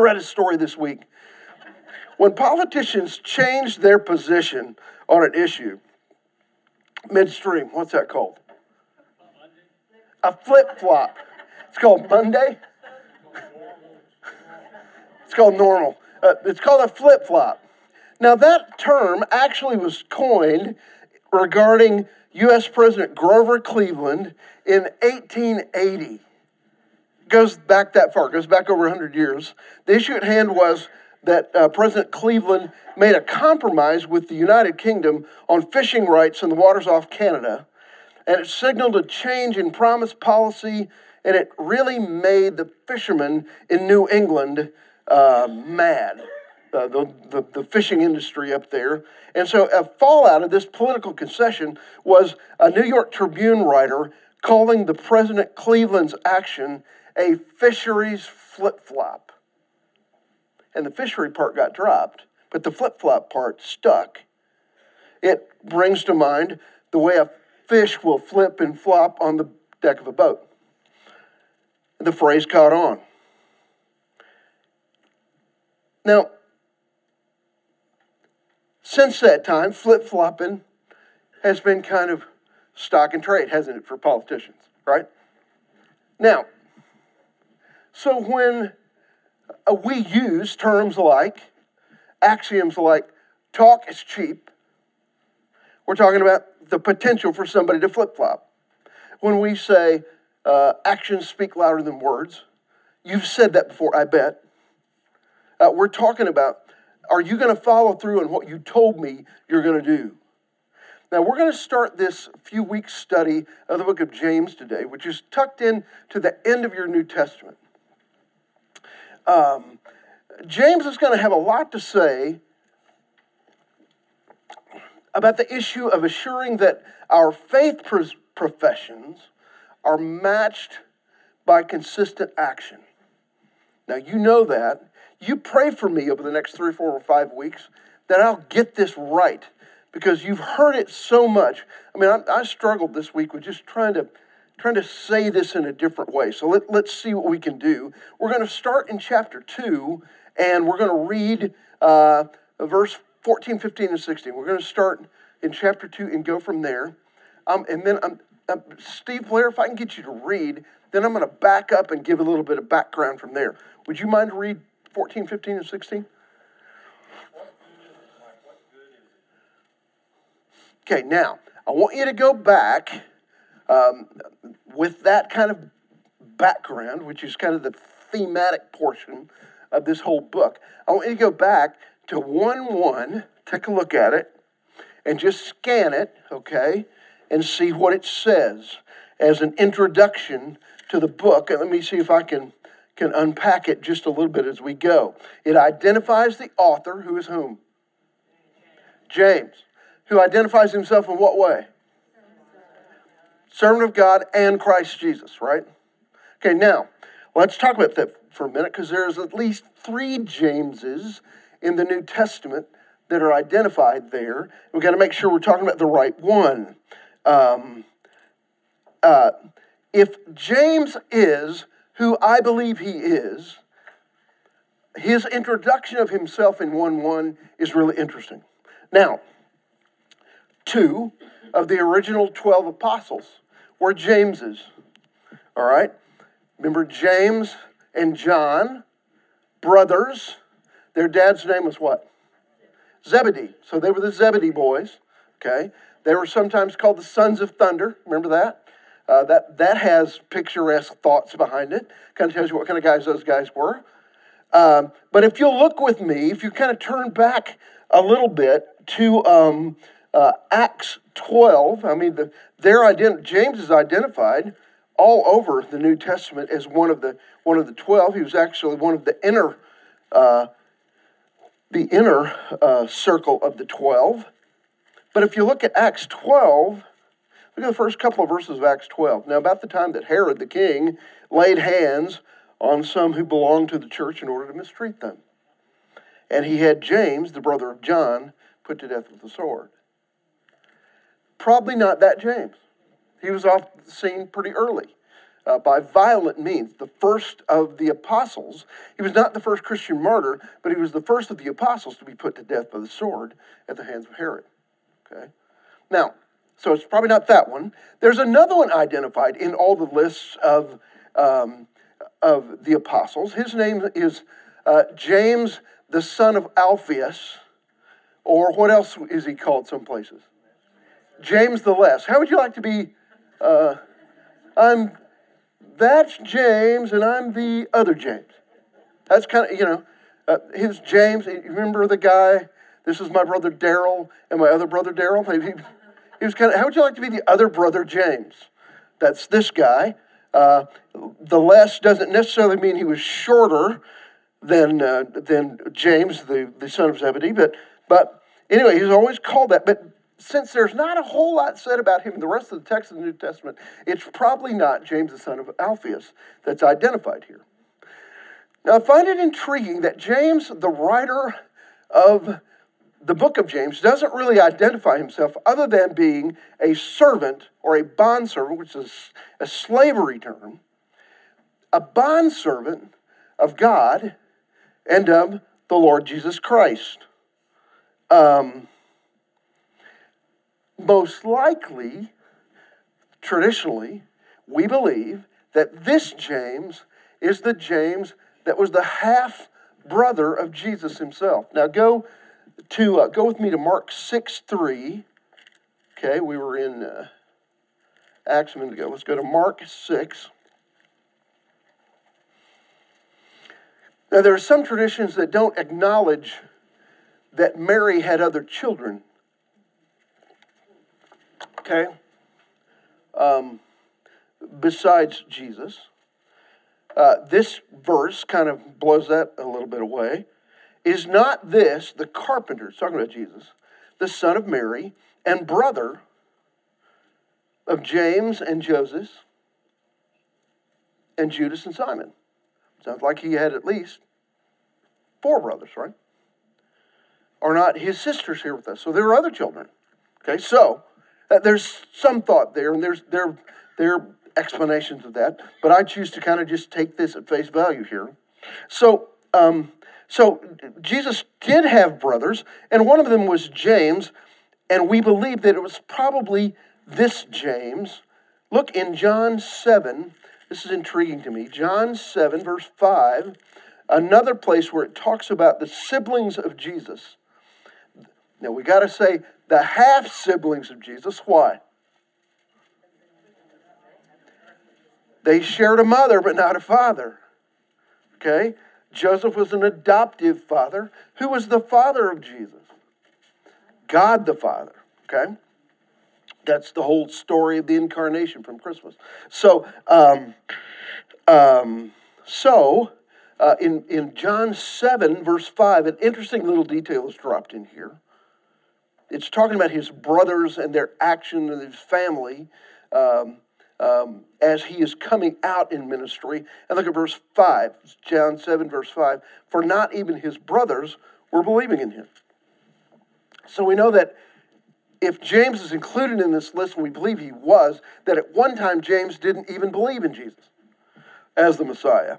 read a story this week. When politicians change their position on an issue midstream, what's that called? A flip flop. It's called Monday. It's called normal. Uh, it's called a flip flop. Now, that term actually was coined regarding U.S. President Grover Cleveland in 1880. Goes back that far, goes back over 100 years. The issue at hand was that uh, President Cleveland made a compromise with the United Kingdom on fishing rights in the waters off Canada, and it signaled a change in promised policy, and it really made the fishermen in New England uh, mad. Uh, the, the, the fishing industry up there. And so, a fallout of this political concession was a New York Tribune writer calling the President Cleveland's action a fisheries flip flop. And the fishery part got dropped, but the flip flop part stuck. It brings to mind the way a fish will flip and flop on the deck of a boat. The phrase caught on. Now, since that time, flip flopping has been kind of stock and trade, hasn't it, for politicians, right? Now, so when uh, we use terms like, axioms like, talk is cheap, we're talking about the potential for somebody to flip flop. When we say uh, actions speak louder than words, you've said that before, I bet. Uh, we're talking about are you going to follow through on what you told me you're going to do? Now, we're going to start this few weeks study of the book of James today, which is tucked in to the end of your New Testament. Um, James is going to have a lot to say about the issue of assuring that our faith professions are matched by consistent action. Now, you know that you pray for me over the next three, four, or five weeks that I'll get this right because you've heard it so much. I mean, I, I struggled this week with just trying to trying to say this in a different way. So let, let's see what we can do. We're going to start in chapter 2, and we're going to read uh, verse 14, 15, and 16. We're going to start in chapter 2 and go from there. Um, and then, uh, Steve Blair, if I can get you to read, then I'm going to back up and give a little bit of background from there. Would you mind read 14, 15, and 16? Okay, now, I want you to go back um, with that kind of background, which is kind of the thematic portion of this whole book. I want you to go back to 1 1, take a look at it, and just scan it, okay, and see what it says as an introduction to the book. And let me see if I can can unpack it just a little bit as we go. It identifies the author, who is whom? James, who identifies himself in what way? Servant of God and Christ Jesus, right? Okay, now, let's talk about that for a minute because there's at least three Jameses in the New Testament that are identified there. We've got to make sure we're talking about the right one. Um, uh, if James is who I believe he is, his introduction of himself in 1 1 is really interesting. Now, two of the original 12 apostles were James's. All right? Remember James and John, brothers. Their dad's name was what? Zebedee. So they were the Zebedee boys. Okay? They were sometimes called the sons of thunder. Remember that? Uh, that, that has picturesque thoughts behind it. Kind of tells you what kind of guys those guys were. Um, but if you'll look with me, if you kind of turn back a little bit to um, uh, Acts 12, I mean, the, their ident- James is identified all over the New Testament as one of the one of the twelve. He was actually one of the inner uh, the inner uh, circle of the twelve. But if you look at Acts 12, Look at the first couple of verses of Acts 12. Now, about the time that Herod the king laid hands on some who belonged to the church in order to mistreat them. And he had James, the brother of John, put to death with the sword. Probably not that James. He was off the scene pretty early. uh, by violent means, the first of the apostles. He was not the first Christian martyr, but he was the first of the apostles to be put to death by the sword at the hands of Herod. Okay? Now, so it's probably not that one. There's another one identified in all the lists of, um, of the apostles. His name is uh, James, the son of Alphaeus, or what else is he called some places? James the Less. How would you like to be? Uh, I'm that's James, and I'm the other James. That's kind of, you know, uh, his James. Remember the guy? This is my brother Daryl and my other brother Daryl. He, he was kind of, how would you like to be the other brother James? That's this guy. Uh, the less doesn't necessarily mean he was shorter than, uh, than James, the, the son of Zebedee, but, but anyway, he's always called that. But since there's not a whole lot said about him in the rest of the text of the New Testament, it's probably not James the son of Alphaeus that's identified here. Now, I find it intriguing that James, the writer of the book of James, doesn't really identify himself other than being a servant or a bondservant, which is a slavery term, a bondservant of God and of the Lord Jesus Christ. Um, most likely, traditionally, we believe that this James is the James that was the half brother of Jesus himself. Now go to uh, go with me to Mark 6 3. Okay, we were in uh, Acts a minute ago. Let's go to Mark 6. Now, there are some traditions that don't acknowledge that Mary had other children okay? Um, besides Jesus. Uh, this verse kind of blows that a little bit away. Is not this the carpenter, talking about Jesus, the son of Mary and brother of James and Joseph and Judas and Simon? Sounds like he had at least four brothers, right? Are not his sisters here with us? So there are other children. Okay, so uh, there's some thought there, and there's there there are explanations of that, but I choose to kind of just take this at face value here. So, um, so Jesus did have brothers, and one of them was James, and we believe that it was probably this James. Look in John 7. This is intriguing to me. John 7, verse 5, another place where it talks about the siblings of Jesus. Now we got to say the half siblings of Jesus. Why? They shared a mother, but not a father. Okay? Joseph was an adoptive father. Who was the father of Jesus? God the Father. Okay? That's the whole story of the incarnation from Christmas. So, um, um, so uh, in, in John 7, verse 5, an interesting little detail is dropped in here it's talking about his brothers and their action and his family um, um, as he is coming out in ministry. And look at verse 5, John 7, verse 5. For not even his brothers were believing in him. So we know that if James is included in this list, and we believe he was, that at one time James didn't even believe in Jesus as the Messiah.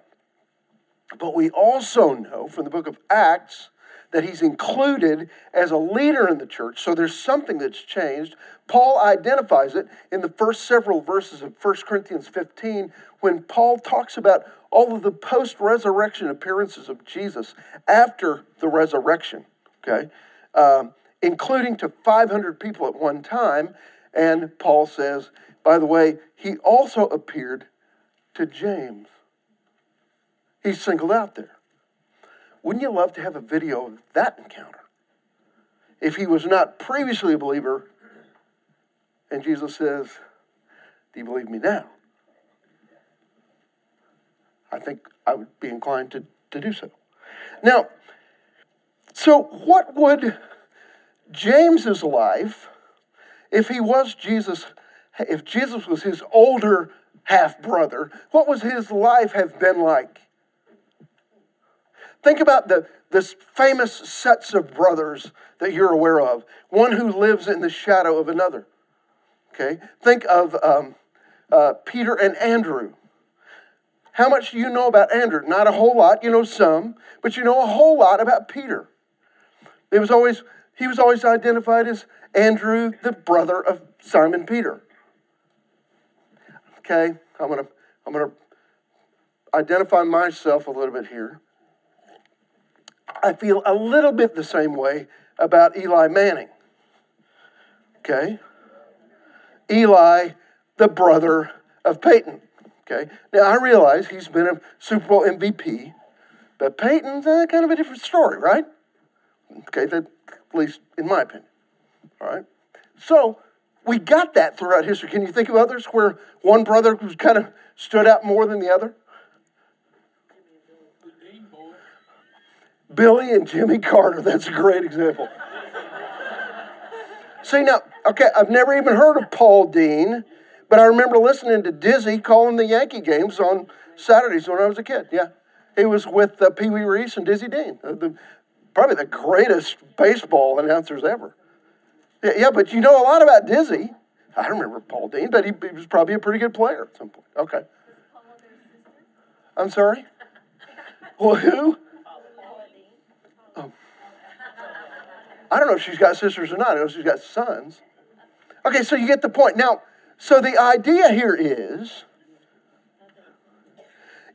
But we also know from the book of Acts that he's included as a leader in the church. So there's something that's changed. Paul identifies it in the first several verses of 1 Corinthians 15 when Paul talks about all of the post resurrection appearances of Jesus after the resurrection, okay, um, including to 500 people at one time. And Paul says, by the way, he also appeared to James. He's singled out there. Wouldn't you love to have a video of that encounter? If he was not previously a believer, and Jesus says, Do you believe me now? I think I would be inclined to, to do so. Now, so what would James's life, if he was Jesus, if Jesus was his older half brother, what was his life have been like? Think about the this famous sets of brothers that you're aware of. One who lives in the shadow of another. Okay, think of um, uh, Peter and Andrew. How much do you know about Andrew? Not a whole lot, you know some, but you know a whole lot about Peter. It was always, he was always identified as Andrew, the brother of Simon Peter. Okay, I'm gonna I'm gonna identify myself a little bit here. I feel a little bit the same way about Eli Manning. Okay? Eli, the brother of Peyton. Okay? Now, I realize he's been a Super Bowl MVP, but Peyton's uh, kind of a different story, right? Okay, at least in my opinion. All right? So, we got that throughout history. Can you think of others where one brother was kind of stood out more than the other? Billy and Jimmy Carter. That's a great example. See, now, okay, I've never even heard of Paul Dean, but I remember listening to Dizzy calling the Yankee games on Saturdays when I was a kid. Yeah. He was with uh, Pee Wee Reese and Dizzy Dean, uh, the, probably the greatest baseball announcers ever. Yeah, yeah, but you know a lot about Dizzy. I don't remember Paul Dean, but he, he was probably a pretty good player at some point. Okay. I'm sorry? Well, who? I don't know if she's got sisters or not. I know she's got sons. Okay, so you get the point. Now, so the idea here is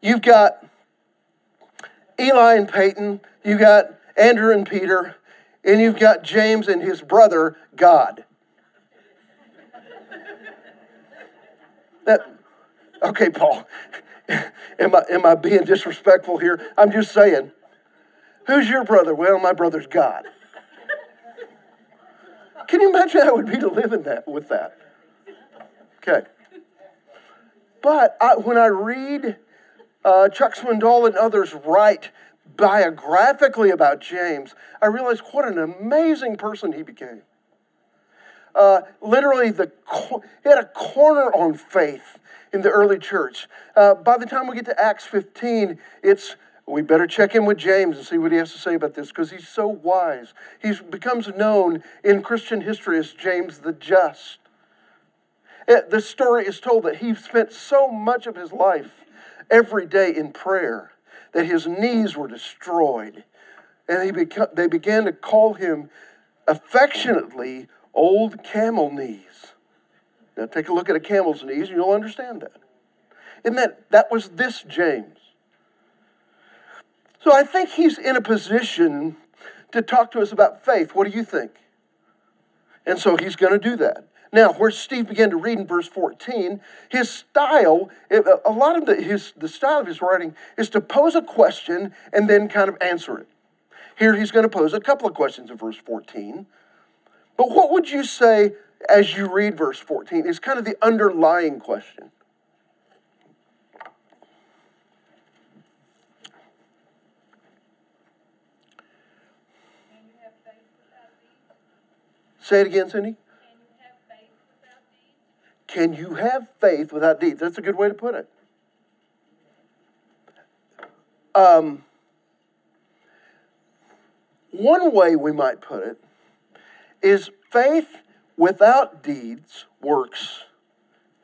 you've got Eli and Peyton, you've got Andrew and Peter, and you've got James and his brother, God. That, okay, Paul, am I, am I being disrespectful here? I'm just saying, who's your brother? Well, my brother's God. Can you imagine how it would be to live in that with that? Okay. But I, when I read uh, Chuck Swindoll and others write biographically about James, I realize what an amazing person he became. Uh, literally, the he had a corner on faith in the early church. Uh, by the time we get to Acts 15, it's we better check in with James and see what he has to say about this because he's so wise. He becomes known in Christian history as James the Just. Eh, the story is told that he spent so much of his life every day in prayer that his knees were destroyed. And he beca- they began to call him affectionately Old Camel Knees. Now take a look at a camel's knees and you'll understand that. And that that was this James. So I think he's in a position to talk to us about faith. What do you think? And so he's going to do that. Now, where Steve began to read in verse 14, his style, a lot of the, his, the style of his writing is to pose a question and then kind of answer it. Here he's going to pose a couple of questions in verse 14. But what would you say as you read verse 14 is kind of the underlying question? Say it again, Cindy. Can you have faith without deeds? That's a good way to put it. Um, one way we might put it is faith without deeds works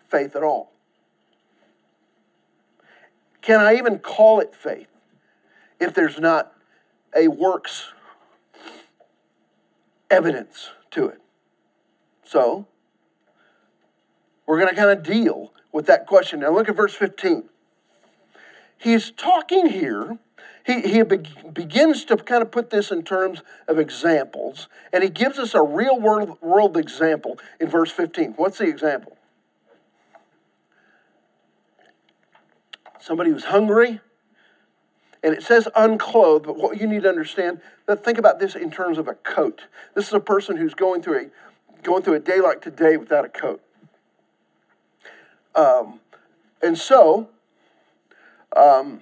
faith at all. Can I even call it faith if there's not a works evidence to it. So, we're going to kind of deal with that question. Now, look at verse 15. He's talking here. He, he be- begins to kind of put this in terms of examples, and he gives us a real world, world example in verse 15. What's the example? Somebody who's hungry, and it says unclothed, but what you need to understand, that think about this in terms of a coat. This is a person who's going through a going through a day like today without a coat. Um, and so, um,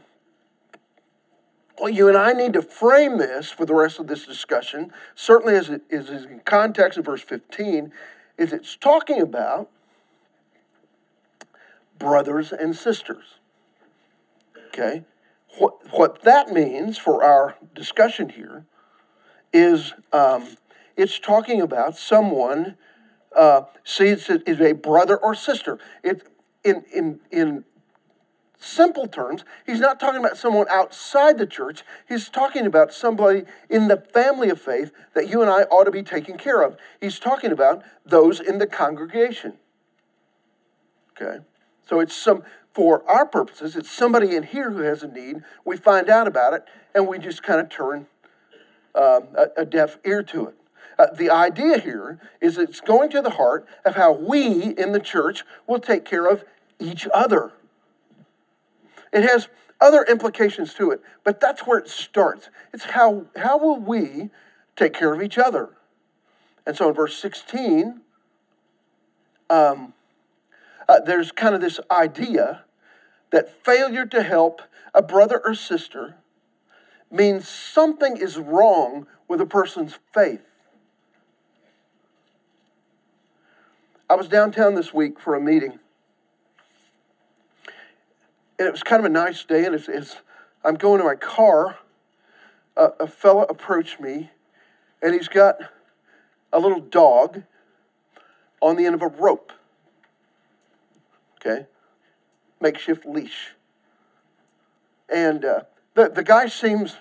well, you and I need to frame this for the rest of this discussion, certainly as it is in context of verse 15, is it's talking about brothers and sisters. Okay? What, what that means for our discussion here is um, it's talking about someone, uh, see, it's a, it's a brother or sister. It, in, in, in simple terms, he's not talking about someone outside the church. He's talking about somebody in the family of faith that you and I ought to be taking care of. He's talking about those in the congregation. Okay? So it's some, for our purposes, it's somebody in here who has a need. We find out about it, and we just kind of turn um, a, a, deaf ear to it. Uh, the idea here is it's going to the heart of how we in the church will take care of each other. It has other implications to it, but that's where it starts. It's how, how will we take care of each other? And so in verse 16, um, uh, there's kind of this idea that failure to help a brother or sister means something is wrong with a person's faith. I was downtown this week for a meeting and it was kind of a nice day. And as, as I'm going to my car, a, a fella approached me, and he's got a little dog on the end of a rope. Okay, makeshift leash. And uh, the the guy seems,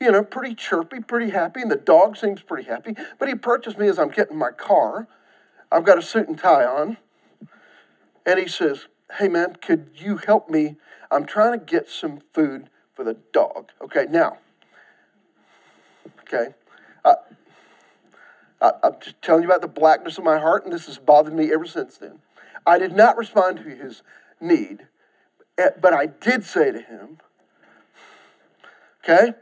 you know, pretty chirpy, pretty happy, and the dog seems pretty happy. But he approaches me as I'm getting in my car. I've got a suit and tie on, and he says, "Hey man, could you help me I'm trying to get some food for the dog. Okay, now, okay, I, I, I'm just telling you about the blackness of my heart, and this has bothered me ever since then. I did not respond to his need, but I did say to him, okay,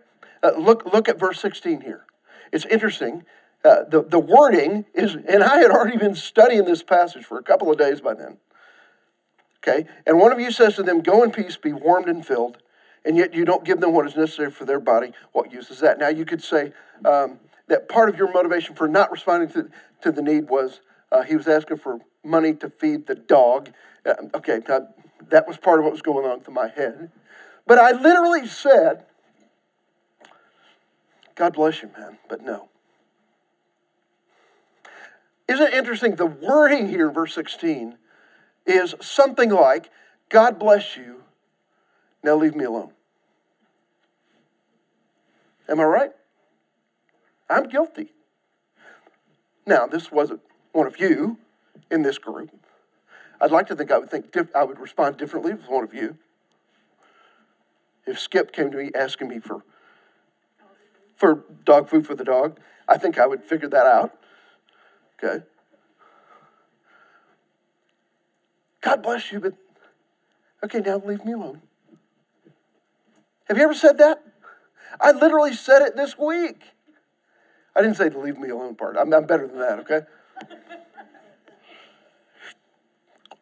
uh, look, look at verse 16 here. It's interesting. Uh, the, the wording is, and I had already been studying this passage for a couple of days by then. Okay? And one of you says to them, Go in peace, be warmed and filled, and yet you don't give them what is necessary for their body. What use is that? Now, you could say um, that part of your motivation for not responding to, to the need was uh, he was asking for money to feed the dog. Uh, okay, that was part of what was going on through my head. But I literally said, God bless you, man, but no. Isn't it interesting? The wording here in verse 16 is something like, God bless you, now leave me alone. Am I right? I'm guilty. Now, this wasn't one of you in this group. I'd like to think I would think I would respond differently if it was one of you. If Skip came to me asking me for for dog food for the dog, I think I would figure that out. Okay. God bless you, but okay, now leave me alone. Have you ever said that? I literally said it this week. I didn't say the leave me alone part. I'm, I'm better than that, okay?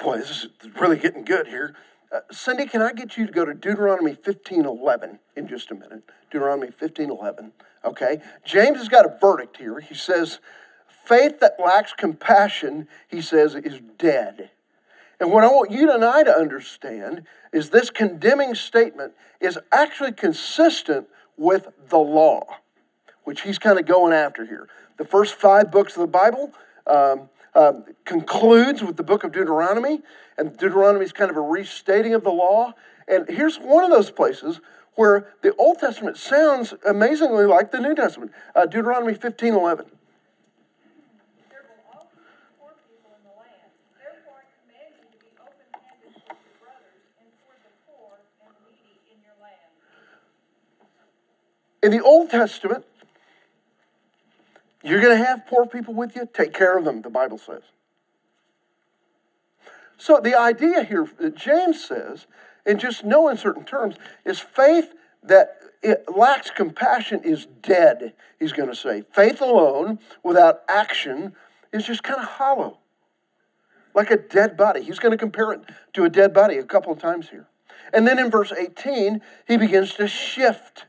boy, this is really getting good here. Uh, Cindy, can I get you to go to Deuteronomy 15:11 in just a minute? Deuteronomy 15:11. Okay. James has got a verdict here. He says, faith that lacks compassion, he says, is dead. And what I want you and I to understand is this condemning statement is actually consistent with the law, which he's kind of going after here. The first five books of the Bible, um, um, concludes with the book of Deuteronomy, and Deuteronomy is kind of a restating of the law. And here's one of those places where the Old Testament sounds amazingly like the New Testament. Uh, Deuteronomy 15 11. In the Old Testament, you're going to have poor people with you? Take care of them, the Bible says. So the idea here that James says, in just no uncertain terms, is faith that it lacks compassion is dead, he's going to say. Faith alone without action is just kind of hollow. like a dead body. He's going to compare it to a dead body a couple of times here. And then in verse 18, he begins to shift.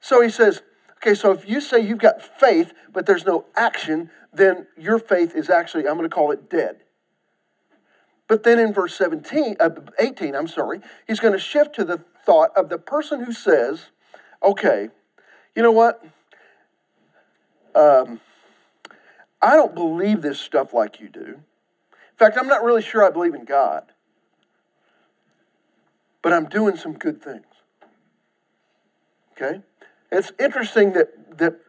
So he says, okay, so if you say you've got faith, but there's no action, then your faith is actually, I'm going to call it dead. But then in verse 17, uh, 18, I'm sorry, he's going to shift to the thought of the person who says, okay, you know what? Um, I don't believe this stuff like you do. In fact, I'm not really sure I believe in God, but I'm doing some good things. Okay? It's interesting that, that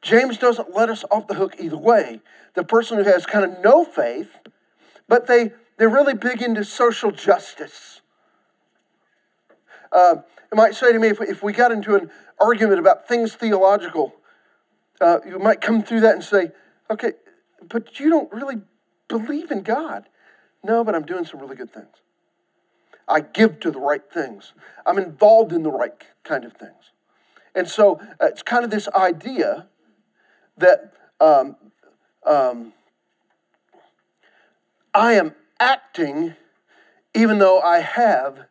James doesn't let us off the hook either way. The person who has kind of no faith, but they, they're really big into social justice. Uh, you might say to me, if if we got into an argument about things theological, uh, you might come through that and say, okay, but you don't really believe in God. No, but I'm doing some really good things. I give to the right things. I'm involved in the right kind of things. And so uh, it's kind of this idea that um, um, I am acting even though I have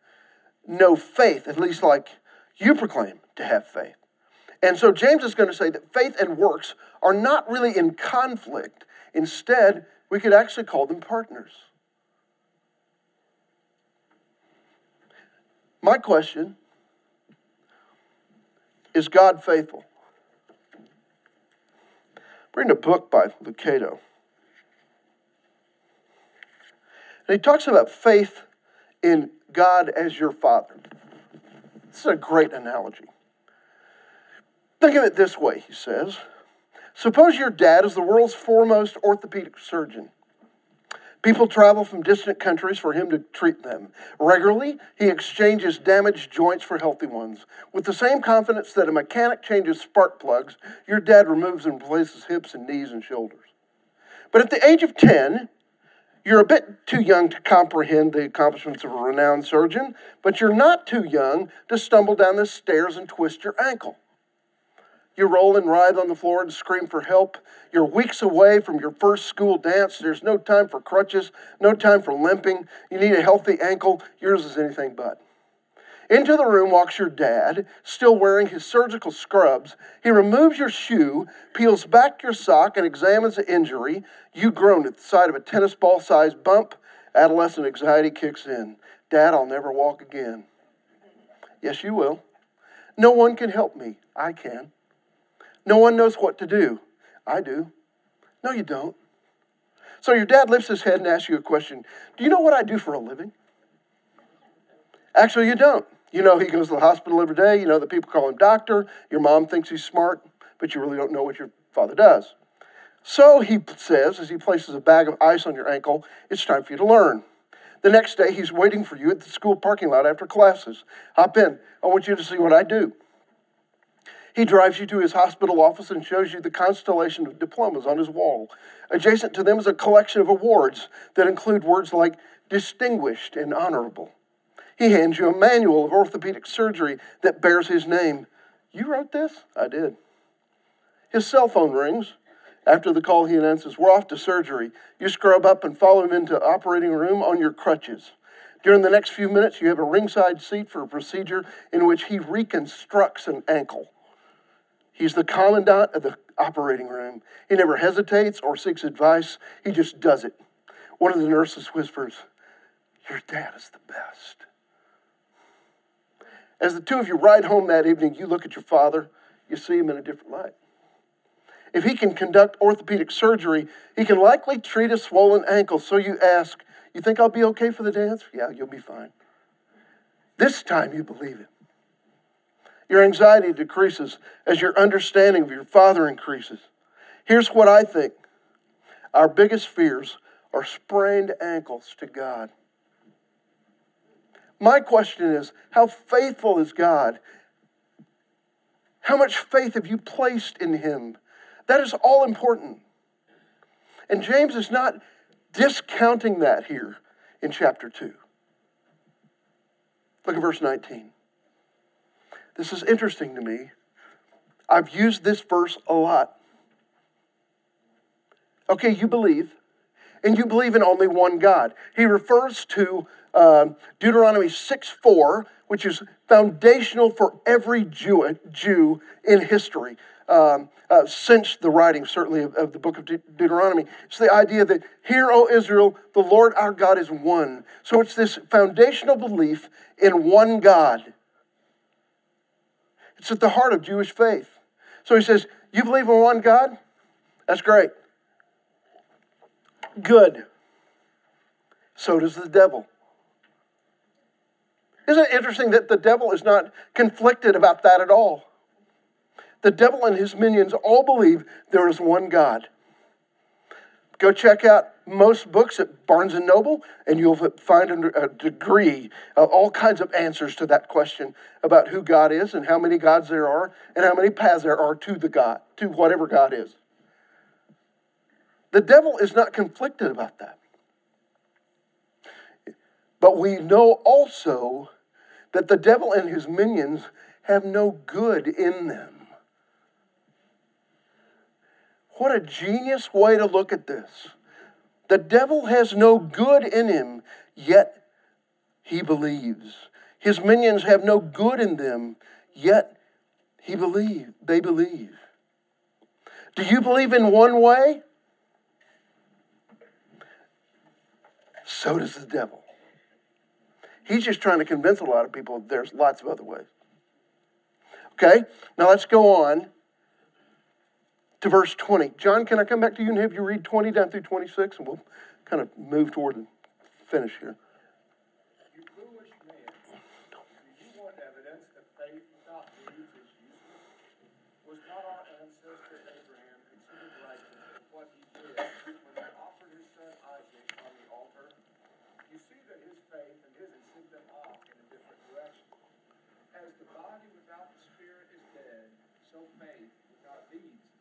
no faith, at least like you proclaim to have faith. And so James is going to say that faith and works are not really in conflict. Instead, we could actually call them partners. My question is God faithful? Bring a book by Lucado. And he talks about faith in God as your father. This is a great analogy. Think of it this way, he says. Suppose your dad is the world's foremost orthopedic surgeon. People travel from distant countries for him to treat them. Regularly, he exchanges damaged joints for healthy ones. With the same confidence that a mechanic changes spark plugs, your dad removes and replaces hips and knees and shoulders. But at the age of 10, you're a bit too young to comprehend the accomplishments of a renowned surgeon, but you're not too young to stumble down the stairs and twist your ankle. You roll and writhe on the floor and scream for help. You're weeks away from your first school dance. There's no time for crutches, no time for limping. You need a healthy ankle. Yours is anything but. Into the room walks your dad, still wearing his surgical scrubs. He removes your shoe, peels back your sock, and examines the injury. You groan at the sight of a tennis ball sized bump. Adolescent anxiety kicks in. Dad, I'll never walk again. Yes, you will. No one can help me. I can. No one knows what to do. I do. No, you don't. So your dad lifts his head and asks you a question Do you know what I do for a living? Actually, you don't. You know, he goes to the hospital every day. You know, the people call him doctor. Your mom thinks he's smart, but you really don't know what your father does. So he says, as he places a bag of ice on your ankle, it's time for you to learn. The next day, he's waiting for you at the school parking lot after classes. Hop in. I want you to see what I do. He drives you to his hospital office and shows you the constellation of diplomas on his wall. Adjacent to them is a collection of awards that include words like distinguished and honorable. He hands you a manual of orthopedic surgery that bears his name. You wrote this? I did. His cell phone rings. After the call, he announces, We're off to surgery. You scrub up and follow him into operating room on your crutches. During the next few minutes, you have a ringside seat for a procedure in which he reconstructs an ankle. He's the commandant of the operating room. He never hesitates or seeks advice, he just does it. One of the nurses whispers, Your dad is the best. As the two of you ride home that evening, you look at your father, you see him in a different light. If he can conduct orthopedic surgery, he can likely treat a swollen ankle. So you ask, You think I'll be okay for the dance? Yeah, you'll be fine. This time you believe it. Your anxiety decreases as your understanding of your father increases. Here's what I think our biggest fears are sprained ankles to God. My question is how faithful is God? How much faith have you placed in Him? That is all important. And James is not discounting that here in chapter 2. Look at verse 19. This is interesting to me. I've used this verse a lot. Okay, you believe, and you believe in only one God. He refers to uh, Deuteronomy 6 4, which is foundational for every Jew, Jew in history. Um, uh, since the writing, certainly, of, of the book of De- Deuteronomy. It's the idea that, Hear, O Israel, the Lord our God is one. So it's this foundational belief in one God. It's at the heart of Jewish faith. So he says, You believe in one God? That's great. Good. So does the devil. Isn't it interesting that the devil is not conflicted about that at all? The devil and his minions all believe there is one God. Go check out most books at Barnes and Noble, and you'll find a degree of all kinds of answers to that question about who God is and how many gods there are and how many paths there are to the God, to whatever God is. The devil is not conflicted about that. But we know also that the devil and his minions have no good in them. What a genius way to look at this. The devil has no good in him, yet he believes. His minions have no good in them, yet he believe, they believe. Do you believe in one way? So does the devil. He's just trying to convince a lot of people there's lots of other ways. Okay, now let's go on to verse 20. John, can I come back to you and have you read 20 down through 26? And we'll kind of move toward and finish here. You foolish man, do you want evidence that faith his son Isaac on the altar? You see that his faith and his sent them off in a different direction. As the body without the spirit is dead, so faith without deeds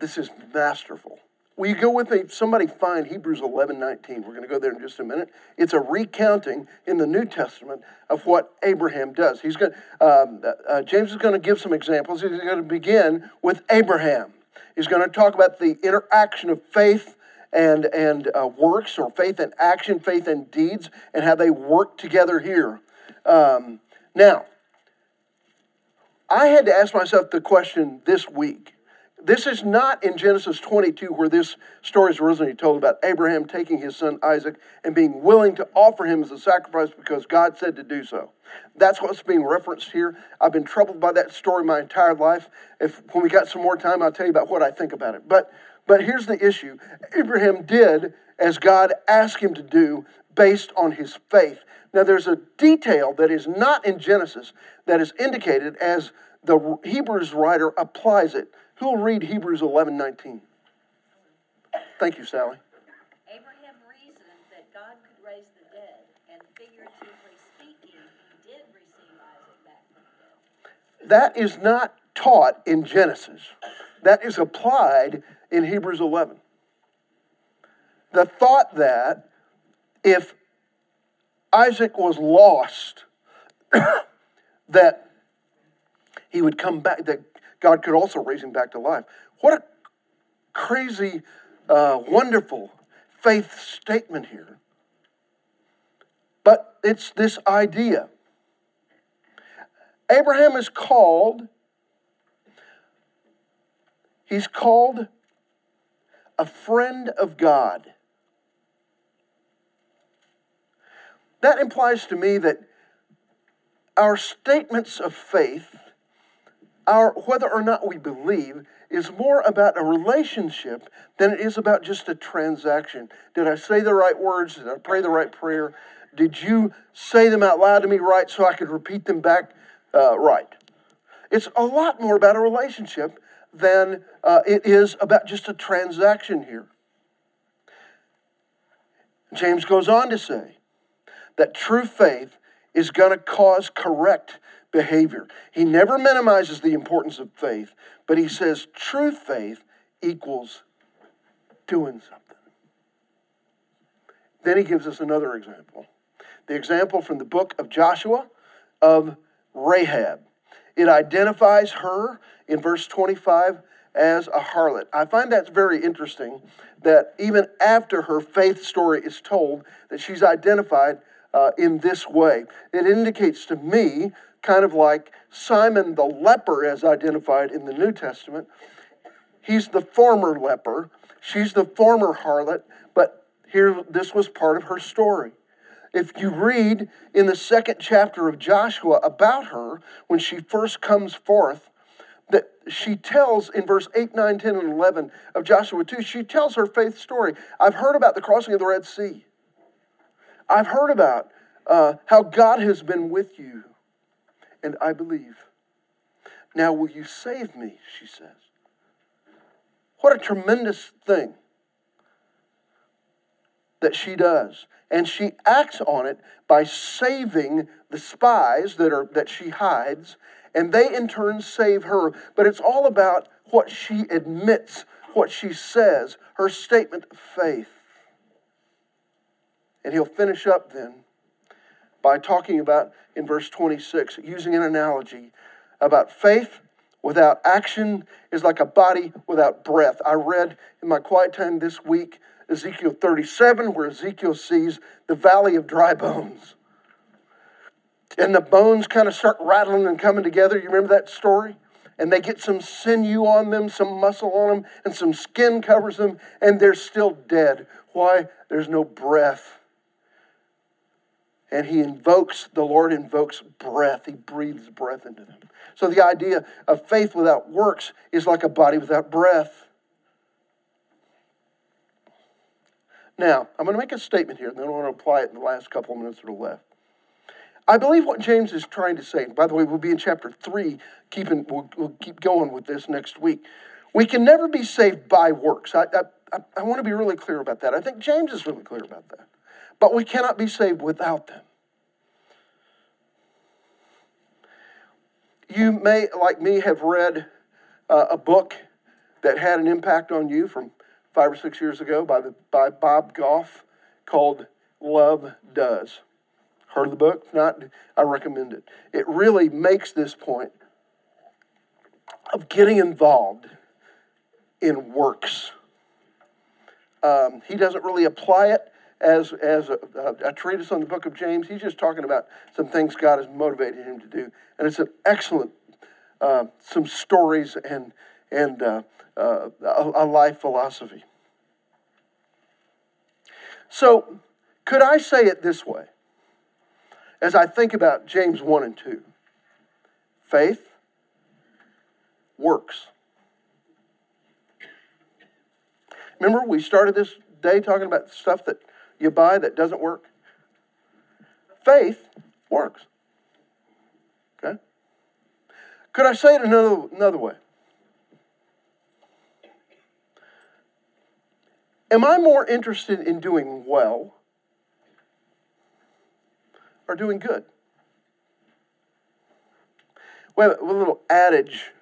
this is masterful. Will you go with me? Somebody find Hebrews 11 19. We're going to go there in just a minute. It's a recounting in the New Testament of what Abraham does. He's going, um, uh, James is going to give some examples. He's going to begin with Abraham. He's going to talk about the interaction of faith and, and uh, works, or faith and action, faith and deeds, and how they work together here. Um, now, I had to ask myself the question this week this is not in Genesis 22 where this story is originally told about Abraham taking his son Isaac and being willing to offer him as a sacrifice because God said to do so. That's what's being referenced here. I've been troubled by that story my entire life. If when we got some more time, I'll tell you about what I think about it. But but here's the issue. Abraham did as God asked him to do based on his faith. Now there's a detail that is not in Genesis that is indicated as the Hebrews writer applies it who will read Hebrews 11 19? Thank you, Sally. Abraham reasoned that God could raise the dead, and figuratively speaking, he did receive Isaac back from the dead. That is not taught in Genesis. That is applied in Hebrews 11. The thought that if Isaac was lost, that he would come back, that God could also raise him back to life. What a crazy, uh, wonderful faith statement here. But it's this idea. Abraham is called, he's called a friend of God. That implies to me that our statements of faith our whether or not we believe is more about a relationship than it is about just a transaction. Did I say the right words? Did I pray the right prayer? Did you say them out loud to me right so I could repeat them back uh, right? It's a lot more about a relationship than uh, it is about just a transaction here. James goes on to say that true faith is going to cause correct behavior. He never minimizes the importance of faith, but he says true faith equals doing something. Then he gives us another example. The example from the book of Joshua of Rahab. It identifies her in verse 25 as a harlot. I find that's very interesting that even after her faith story is told, that she's identified uh, in this way. It indicates to me, kind of like Simon the leper as identified in the New Testament, he's the former leper, she's the former harlot, but here this was part of her story. If you read in the second chapter of Joshua about her, when she first comes forth, that she tells in verse 8, 9, 10, and 11 of Joshua 2, she tells her faith story. I've heard about the crossing of the Red Sea. I've heard about uh, how God has been with you, and I believe. Now, will you save me? She says. What a tremendous thing that she does. And she acts on it by saving the spies that, are, that she hides, and they in turn save her. But it's all about what she admits, what she says, her statement of faith. And he'll finish up then by talking about, in verse 26, using an analogy about faith without action is like a body without breath. I read in my quiet time this week Ezekiel 37, where Ezekiel sees the valley of dry bones. And the bones kind of start rattling and coming together. You remember that story? And they get some sinew on them, some muscle on them, and some skin covers them, and they're still dead. Why? There's no breath and he invokes, the Lord invokes breath. He breathes breath into them. So the idea of faith without works is like a body without breath. Now, I'm going to make a statement here, and then I want to apply it in the last couple of minutes that are left. I believe what James is trying to say, by the way, we'll be in chapter 3, keeping, we'll, we'll keep going with this next week. We can never be saved by works. I, I, I want to be really clear about that. I think James is really clear about that but we cannot be saved without them. You may, like me, have read uh, a book that had an impact on you from five or six years ago by, the, by Bob Goff called Love Does. Heard of the book? Not, I recommend it. It really makes this point of getting involved in works. Um, he doesn't really apply it as, as a, a, treatise on the book of James. He's just talking about some things God has motivated him to do. And it's an excellent, uh, some stories and, and uh, uh, a, a life philosophy. So, could I say it this way? As I think about James 1 and 2 faith works. Remember, we started this day talking about stuff that you buy that doesn't work? Faith works. Okay? Could I say it another, another way? Am I more interested in doing well or doing good? We have a little adage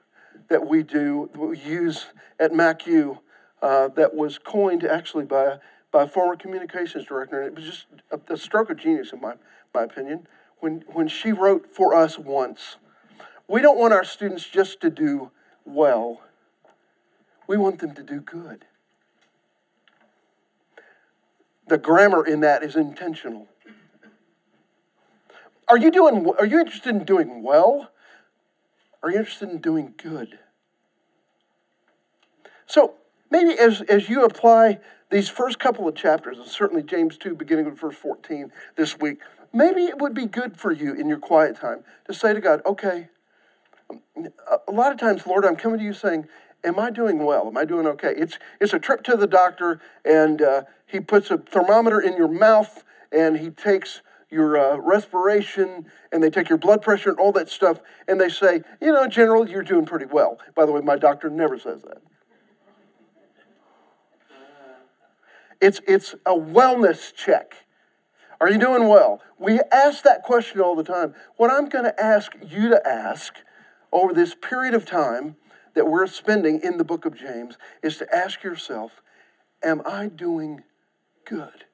that we do, that we use at MacU, uh, that was coined actually by by a former communications director, and it was just a, a stroke of genius, in my, my opinion, when, when she wrote for us once. We don't want our students just to do well, we want them to do good. The grammar in that is intentional. Are you doing are you interested in doing well? Are you interested in doing good? So maybe as, as you apply these first couple of chapters, and certainly James 2, beginning with verse 14 this week, maybe it would be good for you in your quiet time to say to God, okay, a lot of times, Lord, I'm coming to you saying, Am I doing well? Am I doing okay? It's, it's a trip to the doctor, and uh, he puts a thermometer in your mouth, and he takes your uh, respiration, and they take your blood pressure and all that stuff, and they say, You know, General, you're doing pretty well. By the way, my doctor never says that. It's, it's a wellness check. Are you doing well? We ask that question all the time. What I'm going to ask you to ask over this period of time that we're spending in the book of James is to ask yourself, Am I doing good?